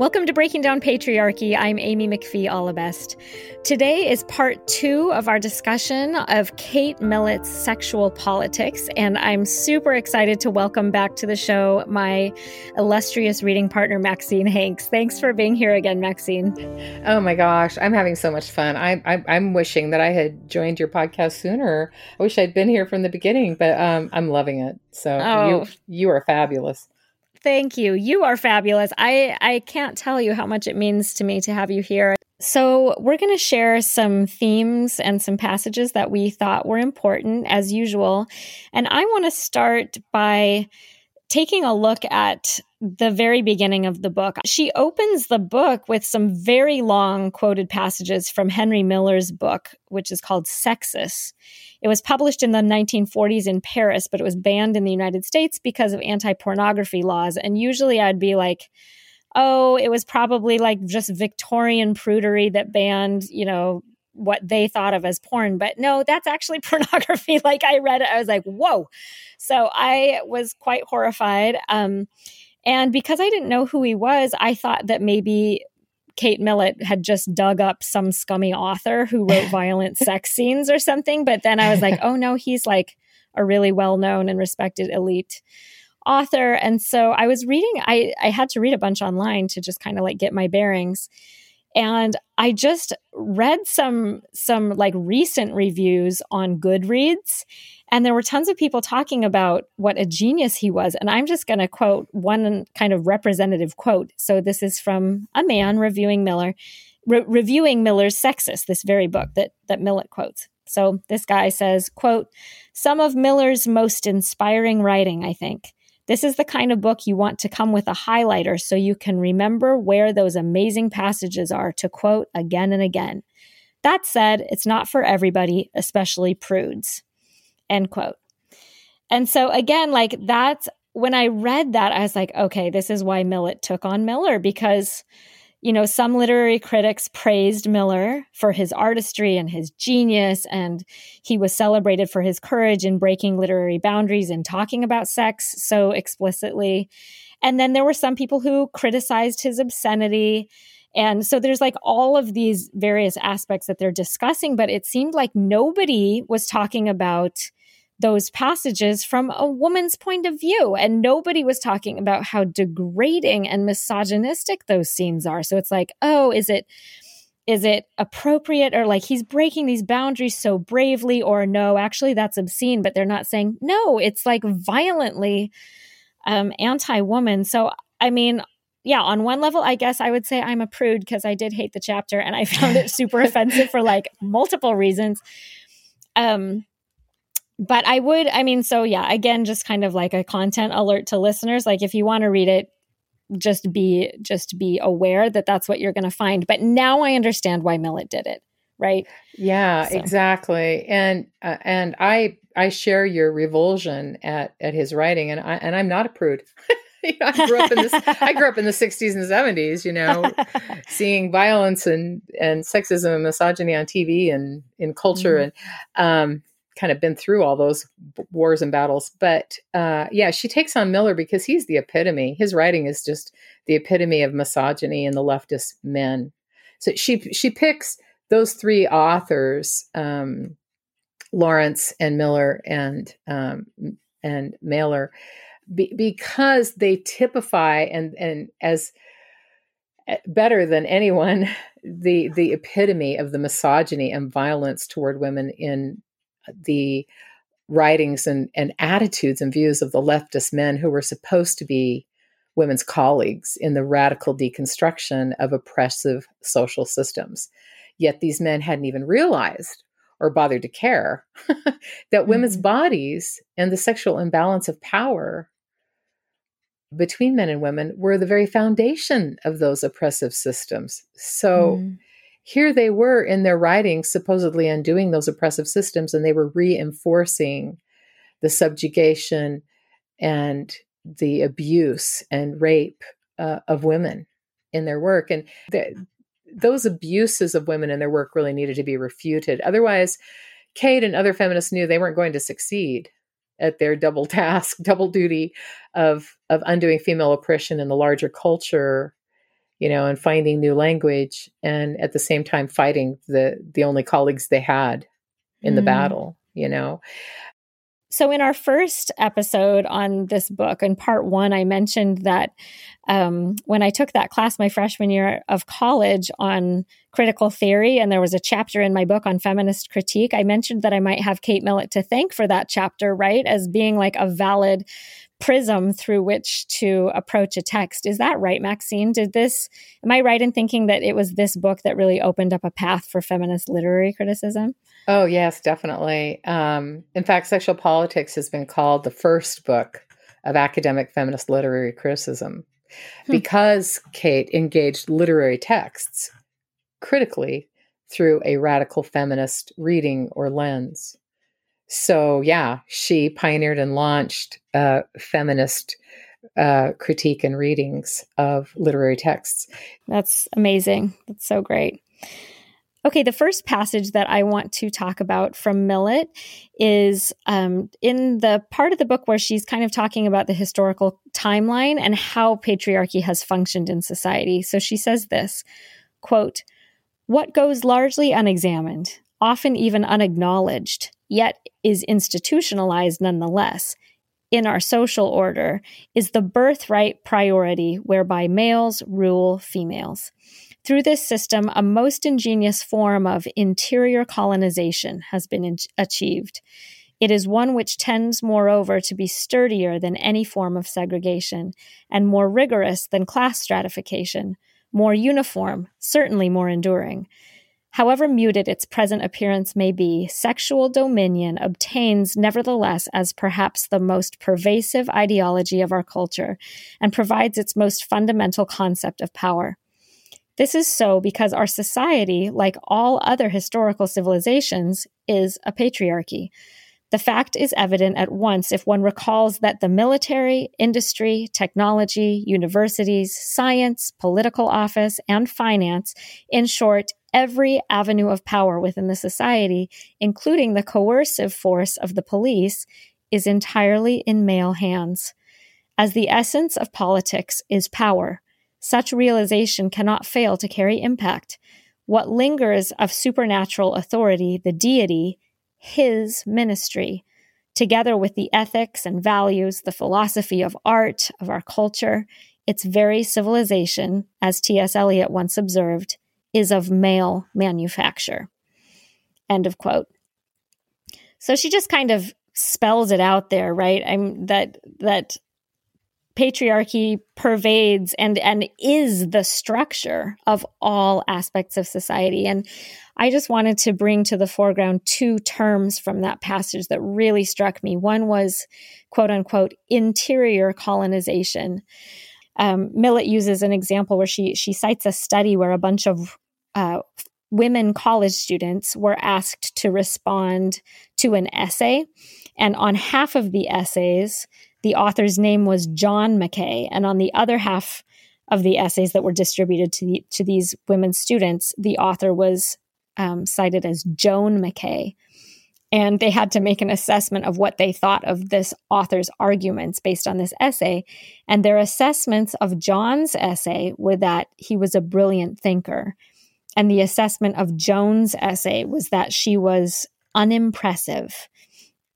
Welcome to Breaking Down Patriarchy. I'm Amy McPhee Allebest. Today is part two of our discussion of Kate Millett's sexual politics, and I'm super excited to welcome back to the show my illustrious reading partner, Maxine Hanks. Thanks for being here again, Maxine. Oh my gosh, I'm having so much fun. I, I, I'm wishing that I had joined your podcast sooner. I wish I'd been here from the beginning, but um, I'm loving it. So oh. you you are fabulous. Thank you. You are fabulous. I, I can't tell you how much it means to me to have you here. So, we're going to share some themes and some passages that we thought were important, as usual. And I want to start by taking a look at the very beginning of the book. She opens the book with some very long quoted passages from Henry Miller's book, which is called Sexus. It was published in the 1940s in Paris, but it was banned in the United States because of anti pornography laws. And usually I'd be like, oh, it was probably like just Victorian prudery that banned, you know, what they thought of as porn. But no, that's actually pornography. like I read it, I was like, whoa. So I was quite horrified. Um, and because I didn't know who he was, I thought that maybe Kate Millett had just dug up some scummy author who wrote violent sex scenes or something. But then I was like, oh no, he's like a really well known and respected elite author. And so I was reading, I, I had to read a bunch online to just kind of like get my bearings. And I just read some some like recent reviews on Goodreads and there were tons of people talking about what a genius he was. And I'm just going to quote one kind of representative quote. So this is from a man reviewing Miller, re- reviewing Miller's Sexus, this very book that, that Millett quotes. So this guy says, quote, some of Miller's most inspiring writing, I think. This is the kind of book you want to come with a highlighter so you can remember where those amazing passages are to quote again and again. That said, it's not for everybody, especially prudes. End quote. And so again, like that's when I read that, I was like, okay, this is why Millett took on Miller because, you know, some literary critics praised Miller for his artistry and his genius, and he was celebrated for his courage in breaking literary boundaries and talking about sex so explicitly. And then there were some people who criticized his obscenity. And so there's like all of these various aspects that they're discussing, but it seemed like nobody was talking about those passages from a woman's point of view. And nobody was talking about how degrading and misogynistic those scenes are. So it's like, oh, is it is it appropriate or like he's breaking these boundaries so bravely or no actually that's obscene but they're not saying no it's like violently um, anti-woman so i mean yeah on one level i guess i would say i'm a prude because i did hate the chapter and i found it super offensive for like multiple reasons um but I would, I mean, so yeah, again, just kind of like a content alert to listeners. Like if you want to read it, just be just be aware that that's what you're going to find. But now I understand why Millett did it, right? Yeah, so. exactly. And uh, and I I share your revulsion at at his writing, and I and I'm not a prude. I grew up in this. I grew up in the '60s and '70s. You know, seeing violence and and sexism and misogyny on TV and in culture, mm-hmm. and um, kind of been through all those wars and battles. But uh, yeah, she takes on Miller because he's the epitome. His writing is just the epitome of misogyny and the leftist men. So she she picks those three authors, um, Lawrence and Miller and um, and Mailer, be, because they typify and and as eh, better than anyone the the epitome of the misogyny and violence toward women in the writings and, and attitudes and views of the leftist men who were supposed to be women's colleagues in the radical deconstruction of oppressive social systems. Yet these men hadn't even realized or bothered to care that mm-hmm. women's bodies and the sexual imbalance of power between men and women were the very foundation of those oppressive systems. So, mm here they were in their writings supposedly undoing those oppressive systems and they were reinforcing the subjugation and the abuse and rape uh, of women in their work. And those abuses of women in their work really needed to be refuted. Otherwise kate and other feminists knew they weren't going to succeed at their double task double duty of of undoing female oppression in the larger culture you know, and finding new language and at the same time fighting the the only colleagues they had in mm. the battle, you know. So, in our first episode on this book, in part one, I mentioned that um, when I took that class my freshman year of college on critical theory, and there was a chapter in my book on feminist critique, I mentioned that I might have Kate Millett to thank for that chapter, right? As being like a valid prism through which to approach a text. Is that right, Maxine? Did this, am I right in thinking that it was this book that really opened up a path for feminist literary criticism? Oh, yes, definitely. Um, in fact, Sexual Politics has been called the first book of academic feminist literary criticism hmm. because Kate engaged literary texts critically through a radical feminist reading or lens. So, yeah, she pioneered and launched uh, feminist uh, critique and readings of literary texts. That's amazing. That's so great. Okay, the first passage that I want to talk about from Millett is um, in the part of the book where she's kind of talking about the historical timeline and how patriarchy has functioned in society. So she says this quote, What goes largely unexamined, often even unacknowledged, yet is institutionalized nonetheless, in our social order is the birthright priority whereby males rule females. Through this system, a most ingenious form of interior colonization has been in- achieved. It is one which tends, moreover, to be sturdier than any form of segregation, and more rigorous than class stratification, more uniform, certainly more enduring. However muted its present appearance may be, sexual dominion obtains nevertheless as perhaps the most pervasive ideology of our culture and provides its most fundamental concept of power. This is so because our society, like all other historical civilizations, is a patriarchy. The fact is evident at once if one recalls that the military, industry, technology, universities, science, political office, and finance, in short, every avenue of power within the society, including the coercive force of the police, is entirely in male hands. As the essence of politics is power, such realization cannot fail to carry impact. What lingers of supernatural authority, the deity, his ministry, together with the ethics and values, the philosophy of art, of our culture, its very civilization, as T.S. Eliot once observed, is of male manufacture. End of quote. So she just kind of spells it out there, right? I'm that that patriarchy pervades and and is the structure of all aspects of society. And i just wanted to bring to the foreground two terms from that passage that really struck me. One was quote unquote interior colonization. Um, Millett uses an example where she she cites a study where a bunch of uh, women college students were asked to respond to an essay, and on half of the essays, the author's name was John McKay, and on the other half of the essays that were distributed to the, to these women students, the author was um, cited as Joan McKay and they had to make an assessment of what they thought of this author's arguments based on this essay. And their assessments of John's essay were that he was a brilliant thinker. And the assessment of Joan's essay was that she was unimpressive.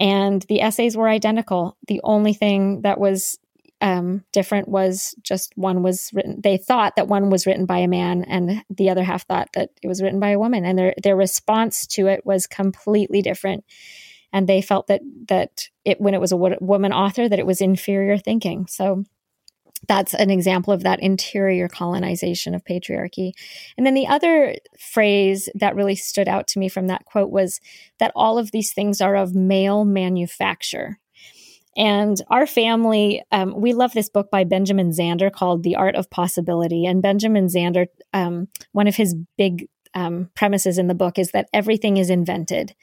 And the essays were identical. The only thing that was um, different was just one was written. They thought that one was written by a man, and the other half thought that it was written by a woman. And their their response to it was completely different. And they felt that that it when it was a woman author that it was inferior thinking. So that's an example of that interior colonization of patriarchy. And then the other phrase that really stood out to me from that quote was that all of these things are of male manufacture. And our family, um, we love this book by Benjamin Zander called The Art of Possibility. And Benjamin Zander, um, one of his big um, premises in the book is that everything is invented.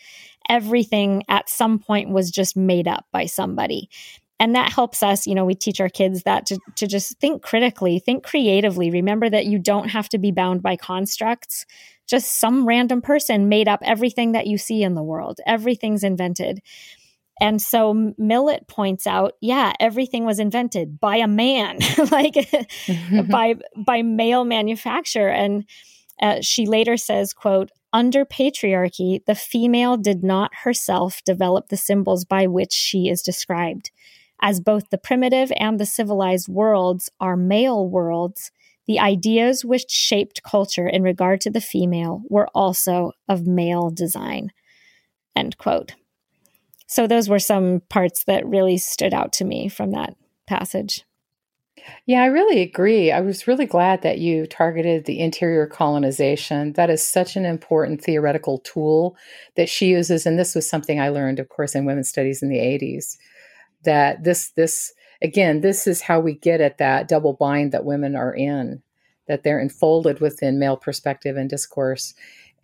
Everything at some point was just made up by somebody. And that helps us, you know, we teach our kids that to, to just think critically, think creatively. Remember that you don't have to be bound by constructs. Just some random person made up everything that you see in the world. Everything's invented. And so Millett points out, yeah, everything was invented by a man, like by by male manufacture. And uh, she later says, "quote Under patriarchy, the female did not herself develop the symbols by which she is described, as both the primitive and the civilized worlds are male worlds." The ideas which shaped culture in regard to the female were also of male design. End quote. So those were some parts that really stood out to me from that passage. Yeah, I really agree. I was really glad that you targeted the interior colonization. That is such an important theoretical tool that she uses and this was something I learned of course in women's studies in the 80s that this this again, this is how we get at that double bind that women are in, that they're enfolded within male perspective and discourse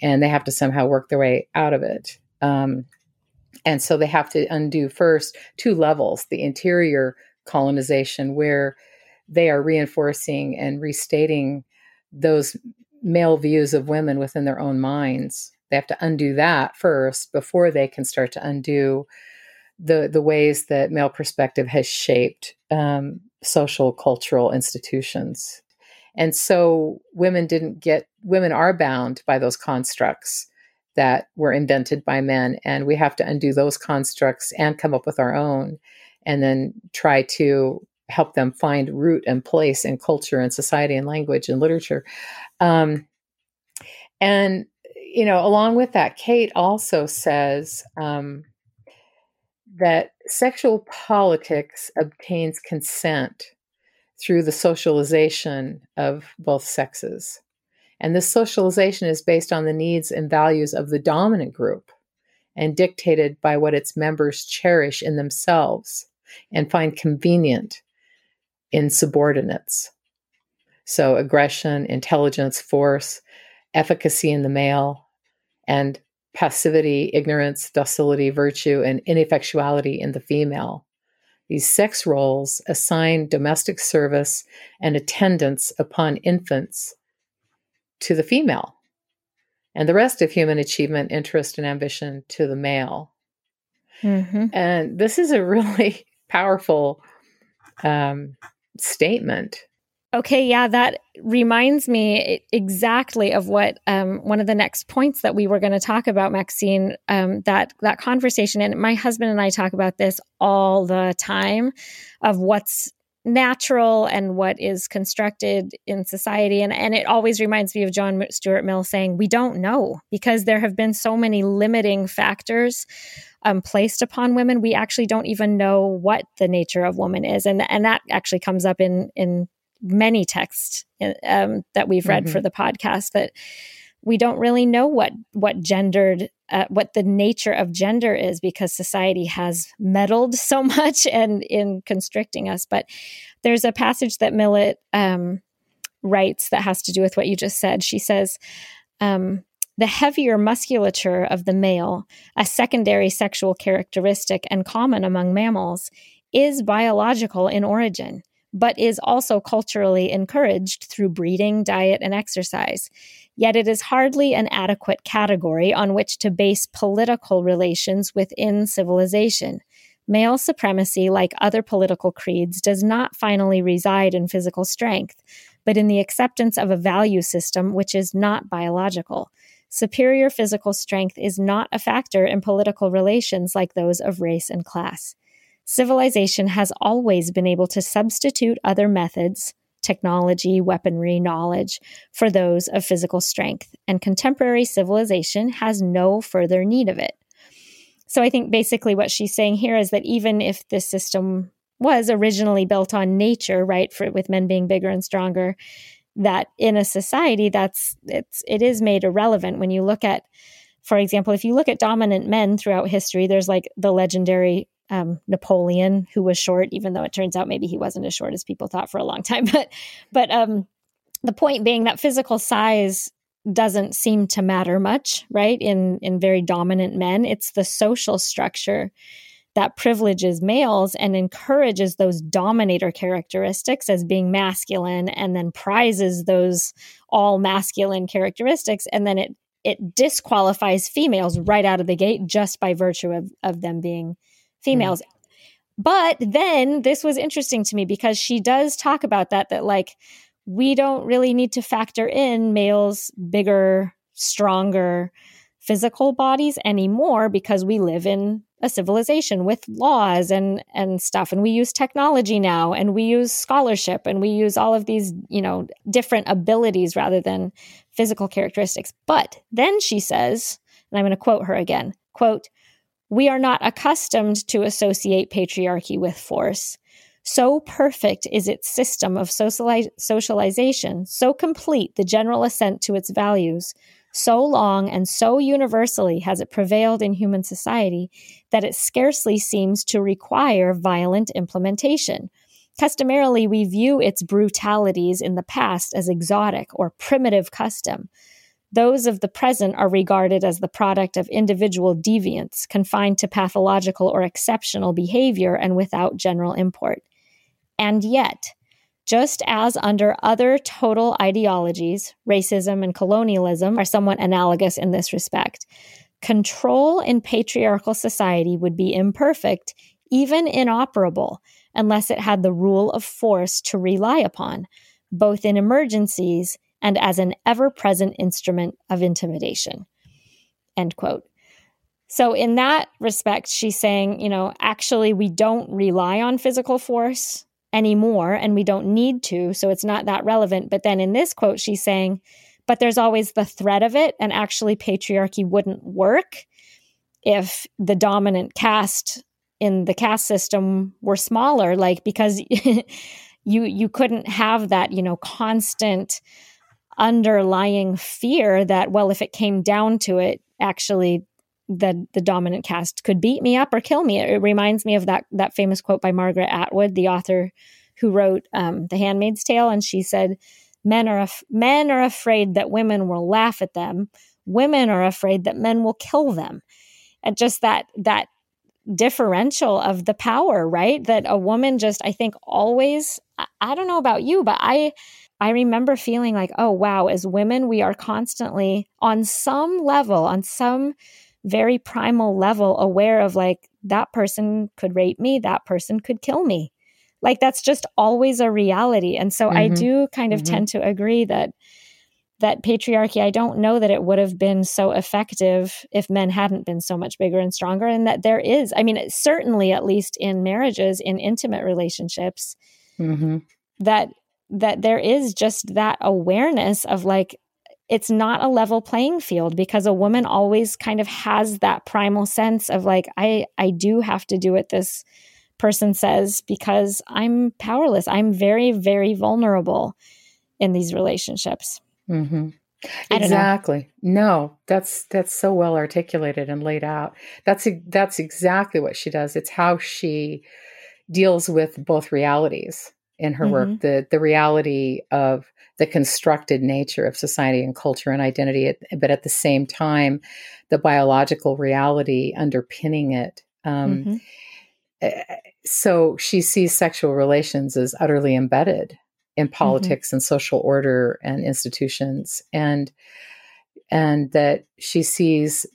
and they have to somehow work their way out of it. Um, and so they have to undo first two levels the interior colonization, where they are reinforcing and restating those male views of women within their own minds. They have to undo that first before they can start to undo the the ways that male perspective has shaped um, social cultural institutions. And so women didn't get women are bound by those constructs that were invented by men. And we have to undo those constructs and come up with our own and then try to help them find root and place in culture and society and language and literature. Um, and, you know, along with that, Kate also says um, that sexual politics obtains consent through the socialization of both sexes. And this socialization is based on the needs and values of the dominant group and dictated by what its members cherish in themselves and find convenient in subordinates. So, aggression, intelligence, force, efficacy in the male, and passivity, ignorance, docility, virtue, and ineffectuality in the female. These sex roles assign domestic service and attendance upon infants to the female, and the rest of human achievement, interest, and ambition to the male. Mm-hmm. And this is a really powerful um, statement. Okay, yeah, that reminds me exactly of what um, one of the next points that we were going to talk about, Maxine. Um, that that conversation, and my husband and I talk about this all the time, of what's natural and what is constructed in society. And, and it always reminds me of John Stuart Mill saying, We don't know because there have been so many limiting factors um, placed upon women. We actually don't even know what the nature of woman is. And, and that actually comes up in, in many texts um, that we've read mm-hmm. for the podcast that we don't really know what what gendered uh, what the nature of gender is because society has meddled so much and in constricting us. But there's a passage that millett um, writes that has to do with what you just said. She says um, the heavier musculature of the male a secondary sexual characteristic and common among mammals is biological in origin but is also culturally encouraged through breeding, diet, and exercise. Yet it is hardly an adequate category on which to base political relations within civilization. Male supremacy, like other political creeds, does not finally reside in physical strength, but in the acceptance of a value system which is not biological. Superior physical strength is not a factor in political relations like those of race and class. Civilization has always been able to substitute other methods, technology, weaponry, knowledge, for those of physical strength, and contemporary civilization has no further need of it. So I think basically what she's saying here is that even if this system was originally built on nature, right, for with men being bigger and stronger, that in a society that's it's it is made irrelevant when you look at for example, if you look at dominant men throughout history, there's like the legendary um, Napoleon, who was short, even though it turns out maybe he wasn't as short as people thought for a long time. But but um, the point being that physical size doesn't seem to matter much, right? In in very dominant men, it's the social structure that privileges males and encourages those dominator characteristics as being masculine and then prizes those all masculine characteristics and then it it disqualifies females right out of the gate just by virtue of, of them being females. Mm. But then this was interesting to me because she does talk about that, that like we don't really need to factor in males' bigger, stronger physical bodies anymore because we live in a civilization with laws and and stuff and we use technology now and we use scholarship and we use all of these you know different abilities rather than physical characteristics but then she says and i'm going to quote her again quote we are not accustomed to associate patriarchy with force so perfect is its system of socialization so complete the general assent to its values so long and so universally has it prevailed in human society that it scarcely seems to require violent implementation. Customarily, we view its brutalities in the past as exotic or primitive custom. Those of the present are regarded as the product of individual deviance, confined to pathological or exceptional behavior and without general import. And yet, just as under other total ideologies, racism and colonialism are somewhat analogous in this respect. Control in patriarchal society would be imperfect, even inoperable, unless it had the rule of force to rely upon, both in emergencies and as an ever present instrument of intimidation. End quote. So, in that respect, she's saying, you know, actually, we don't rely on physical force anymore and we don't need to. So it's not that relevant. But then in this quote, she's saying, but there's always the threat of it. And actually, patriarchy wouldn't work if the dominant caste in the caste system were smaller, like because you you couldn't have that, you know, constant underlying fear that, well, if it came down to it, actually the the dominant caste could beat me up or kill me. It, reminds me of that that famous quote by Margaret Atwood, the author who wrote um, The Handmaid's Tale, and she said, "Men are af- men are afraid that women will laugh at them. Women are afraid that men will kill them." And just that that differential of the power, right? That a woman just, I think, always. I, don't know about you, but I. I remember feeling like, oh, wow, as women, we are constantly on some level, on some very primal level aware of like that person could rape me, that person could kill me. Like that's just always a reality. And so mm-hmm. I do kind of mm-hmm. tend to agree that that patriarchy, I don't know that it would have been so effective if men hadn't been so much bigger and stronger. And that there is, I mean, certainly at least in marriages, in intimate relationships, mm-hmm. that that there is just that awareness of like it's not a level playing field because a woman always kind of has that primal sense of like i i do have to do what this person says because i'm powerless i'm very very vulnerable in these relationships mm-hmm. exactly no that's that's so well articulated and laid out that's that's exactly what she does it's how she deals with both realities in her mm-hmm. work the the reality of the constructed nature of society and culture and identity, but at the same time, the biological reality underpinning it. Um, mm-hmm. Eh, so she sees sexual relations as utterly embedded in mm-hmm. politics mm-hmm. and social order and institutions, and and that she sees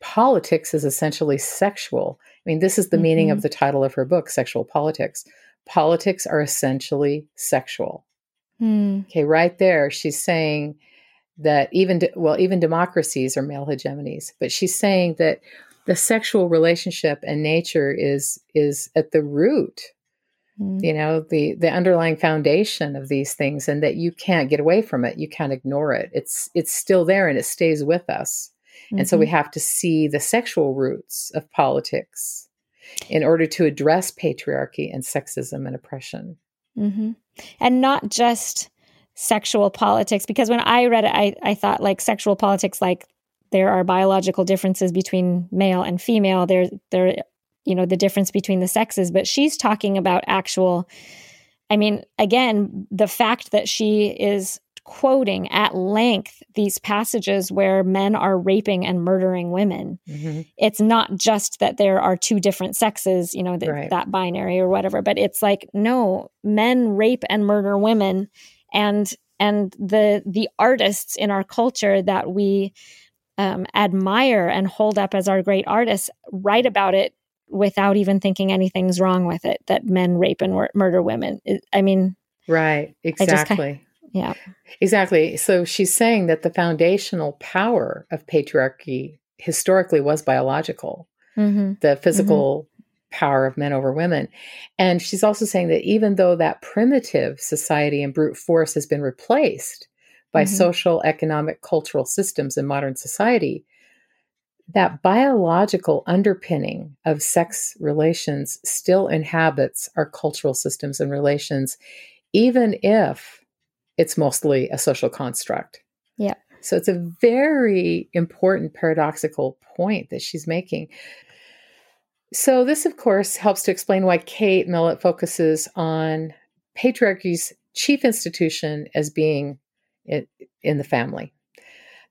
politics as essentially sexual. I mean, this is the mm-hmm. meaning of mm-hmm. the title of her book, Sexual Politics. Politics are essentially sexual. Mm. Okay, right there, she's saying that even de- well, even democracies are male hegemonies, but she's saying that the sexual relationship and nature is is at the root mm. you know the the underlying foundation of these things and that you can't get away from it you can't ignore it it's it's still there and it stays with us mm-hmm. and so we mm-hmm. have to see the sexual roots of politics in order to address patriarchy and sexism and oppression mm-hmm and not just sexual politics because when i read it i, I thought like sexual politics like there are biological differences between male and female there there you know the difference between the sexes but she's talking about actual i mean again the fact that she is quoting at length these passages where men are raping and murdering women. Mm-hmm. It's not just that there are two different sexes, you know, right. that binary or whatever, but it's like no, men rape and murder women and and the the artists in our culture that we um, admire and hold up as our great artists write about it without even thinking anything's wrong with it that men rape and murder women. I mean, right, exactly. Yeah. Exactly. So she's saying that the foundational power of patriarchy historically was biological, mm-hmm. the physical mm-hmm. power of men over women. And she's also saying that even though that primitive society and brute force has been replaced by mm-hmm. social, economic, cultural systems in modern society, that biological underpinning of sex relations still inhabits our cultural systems and relations, even if it's mostly a social construct. Yeah. So it's a very important paradoxical point that she's making. So, this, of course, helps to explain why Kate Millett focuses on patriarchy's chief institution as being in the family.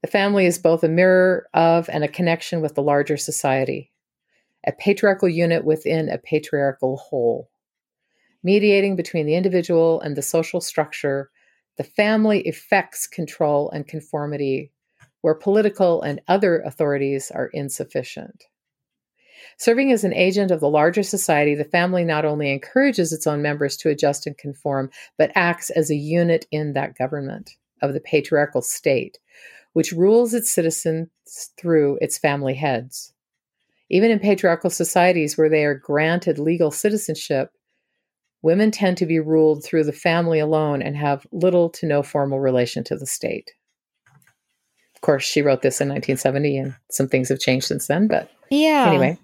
The family is both a mirror of and a connection with the larger society, a patriarchal unit within a patriarchal whole. Mediating between the individual and the social structure, the family effects control and conformity where political and other authorities are insufficient. Serving as an agent of the larger society, the family not only encourages its own members to adjust and conform, but acts as a unit in that government of the patriarchal state, which rules its citizens through its family heads. Even in patriarchal societies where they are granted legal citizenship, women tend to be ruled through the family alone and have little to no formal relation to the state. Of course, she wrote this in 1970, and some things have changed since then, but yeah. Anyway,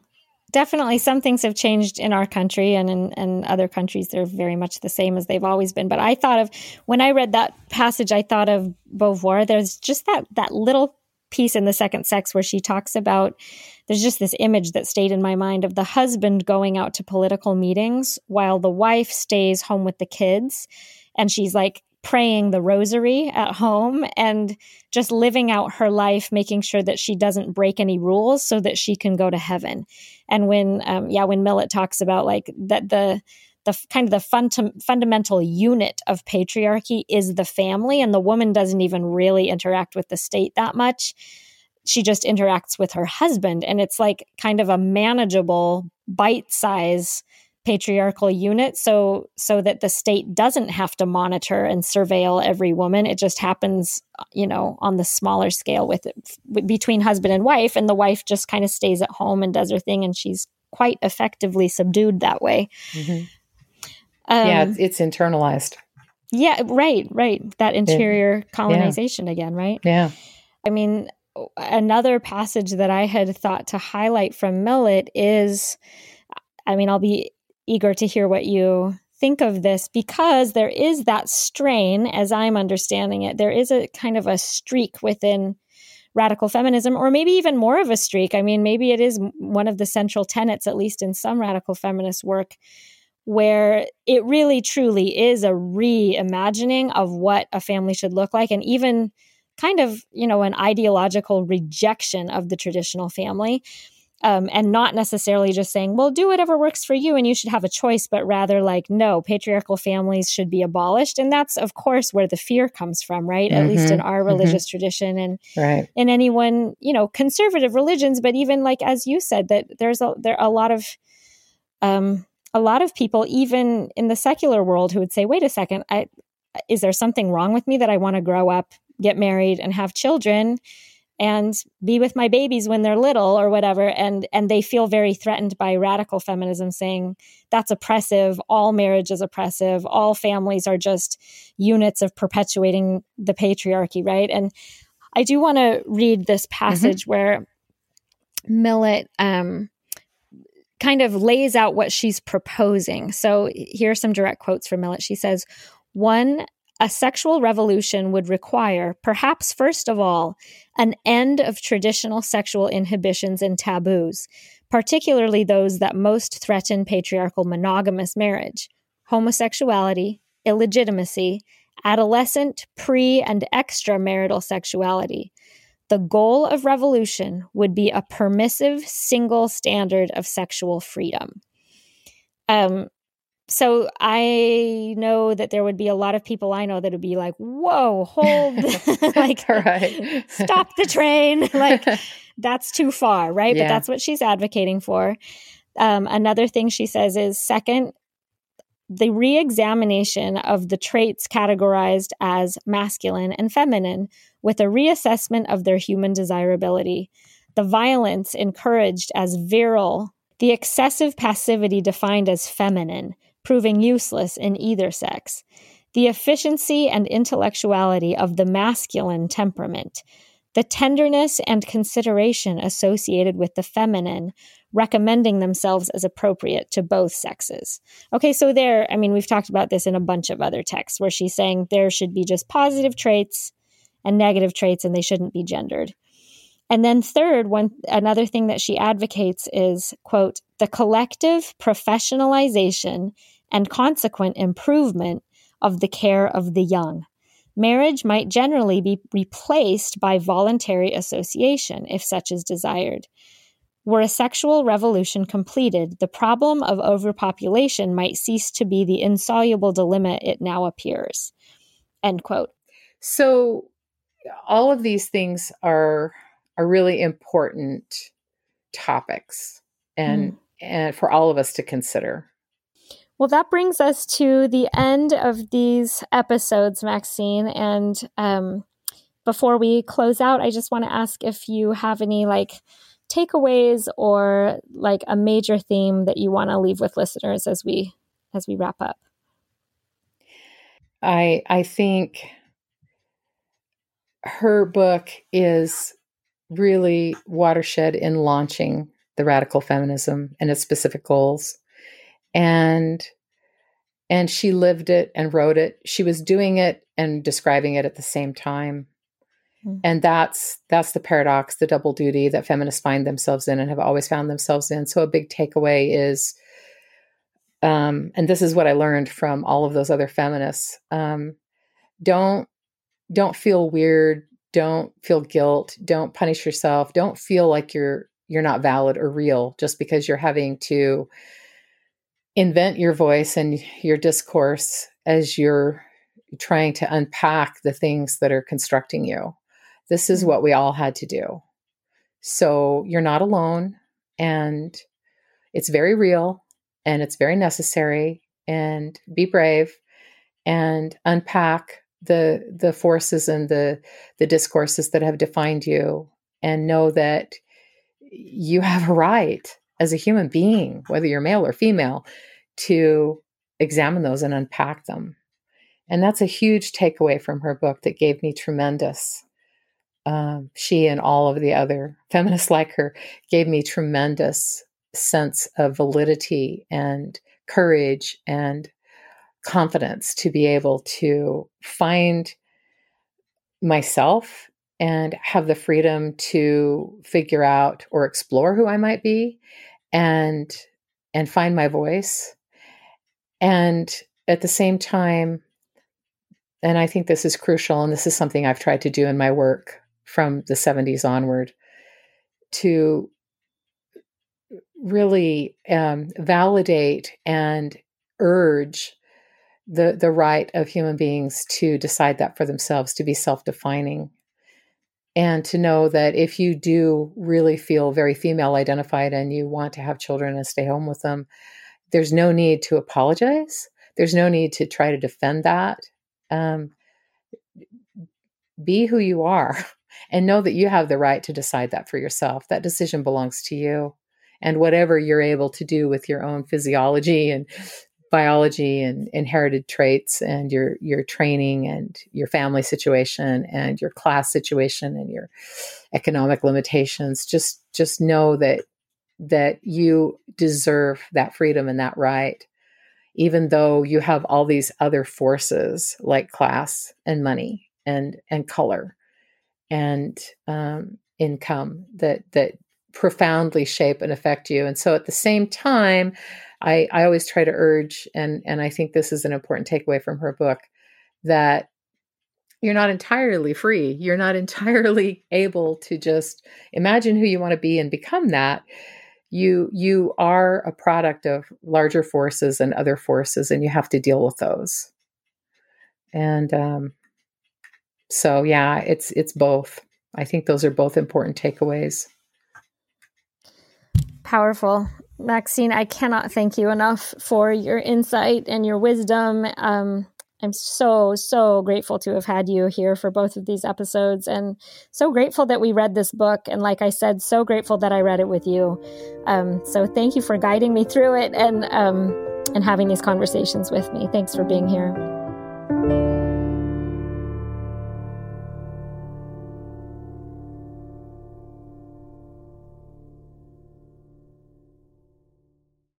definitely some things have changed in our country and in, in other countries they're very much the same as they've always been. But i thought of when i read that passage i thought of beauvoir. There's just that that little piece in the second sex where she talks about there's just this image that stayed in my mind of the husband going out to political meetings while the wife stays home with the kids. And she's like praying the rosary at home and just living out her life, making sure that she doesn't break any rules so that she can go to heaven. And when, um, yeah, when Millett talks about like that, the, the kind of the fun- fundamental unit of patriarchy is the family, and the woman doesn't even really interact with the state that much. She just interacts with her husband, and it's like kind of a manageable bite size patriarchal unit so so that the state doesn't have to monitor and surveil every woman. It just happens you know on the smaller scale with it, between husband and wife and the wife just kind of stays at home and does her thing and she's quite effectively subdued that way. Mm-hmm. um, yeah it's, it's, internalized. Yeah right right. That interior colonization yeah. again right? Yeah. I mean another passage that i had thought to highlight from millett is I mean, I'll be eager to hear what you think of this because there is that strain, as I'm understanding it. There is a kind of a streak within radical feminism, or maybe even more of a streak. I mean, maybe it is one of the central tenets, at least in some radical feminist work, where it really truly is a reimagining of what a family should look like, and even kind of, you know, an ideological rejection of the traditional family um, and not necessarily just saying, well, do whatever works for you and you should have a choice, but rather like, no, patriarchal families should be abolished. And that's, of course, where the fear comes from, right? Mm-hmm. At least in mm-hmm. our mm-hmm. religious mm-hmm. tradition and right. in anyone, you know, conservative religions, but even like, as you said, that there's a, there a lot of, um, a lot of people, even in the secular world, who would say, wait a second, I, is there something wrong with me that I want to grow up, get married, and have children? And be with my babies when they're little or whatever and and they feel very threatened by radical feminism saying that's oppressive all marriage is oppressive all families are just units of perpetuating the patriarchy right and i do want to read this mm-hmm. passage mm-hmm. where millett um, kind of lays out what she's proposing so here are some direct quotes from millett she says one a sexual revolution would require, perhaps first of all, an end of traditional sexual inhibitions and taboos, particularly those that most threaten patriarchal monogamous marriage, homosexuality, illegitimacy, adolescent, pre, and extramarital sexuality. The goal of revolution would be a permissive single standard of sexual freedom. Um, so I know that there would be a lot of people I know that would be like, "Whoa, hold, like, right. stop the train!" like that's too far, right? Yeah. But that's what she's advocating for. Um, another thing she says is second, the re examination of the traits categorized as masculine and feminine with a reassessment of their human desirability, the violence encouraged as virile, the excessive passivity defined as feminine, proving useless in either sex, the efficiency and intellectuality of the masculine temperament, the tenderness and consideration associated with the feminine, recommending themselves as appropriate to both sexes. Okay, so there, I mean, we've talked about this in a bunch of other texts where she's saying there should be just positive traits and negative traits and they shouldn't be gendered. And then third, one another thing that she advocates is quote, the collective professionalization and consequent improvement of the care of the young. Marriage might generally be replaced by voluntary association if such is desired. Were a sexual revolution completed, the problem of overpopulation might cease to be the insoluble dilemma it now appears. End quote. So, all of these things are are really important topics, and mm. and for all of us to consider. Well, that brings us to the end of these episodes, Maxine. And um, before we close out, I just want to ask if you have any like takeaways or like a major theme that you want to leave with listeners as we as we wrap up? I I think her book is really watershed in launching the radical feminism and its specific goals. And and she lived it and wrote it. She was doing it and describing it at the same time. Mm-hmm. And that's that's the paradox, the double duty that feminists find themselves in and have always found themselves in. So a big takeaway is um, and this is what I learned from all of those other feminists. Um, don't don't feel weird, don't feel guilt, don't punish yourself, don't feel like you're you're not valid or real just because you're having to invent your voice and your discourse as you're trying to unpack the things that are constructing you. This is mm-hmm. what we all had to do. So you're not alone and it's very real and it's very necessary and be brave and unpack the the forces and the the discourses that have defined you and know that you have a right as a human being whether you're male or female to examine those and unpack them. And that's a huge takeaway from her book that gave me tremendous um, she and all of the other feminists like her gave me tremendous sense of validity and courage and confidence to be able to find myself and have the freedom to figure out or explore who I might be and and find my voice. And at the same time and I think this is crucial and this is something I've tried to do in my work from the 70s onward to really um, validate and urge the the right of human beings to decide that for themselves to be self-defining and to know that if you do really feel very female identified and you want to have children and stay home with them there's no need to apologize there's no need to try to defend that um, be who you are and know that you have the right to decide that for yourself. That decision belongs to you. And whatever you're able to do with your own physiology and biology and inherited traits and your your training and your family situation and your class situation and your economic limitations just just know that that you deserve that freedom and that right even though you have all these other forces like class and money and and color and um, income that that profoundly shape and affect you. And so at the same time, I, I always try to urge, and and I think this is an important takeaway from her book, that you're not entirely free. You're not entirely able to just imagine who you want to be and become that. You you are a product of larger forces and other forces, and you have to deal with those. And um, so yeah, it's it's both. I think those are both important takeaways. Powerful. Maxine, I cannot thank you enough for your insight and your wisdom. Um, I'm so, so grateful to have had you here for both of these episodes and so grateful that we read this book. And like I said, so grateful that I read it with you. Um, so thank you for guiding me through it and, um, and having these conversations with me. Thanks for being here.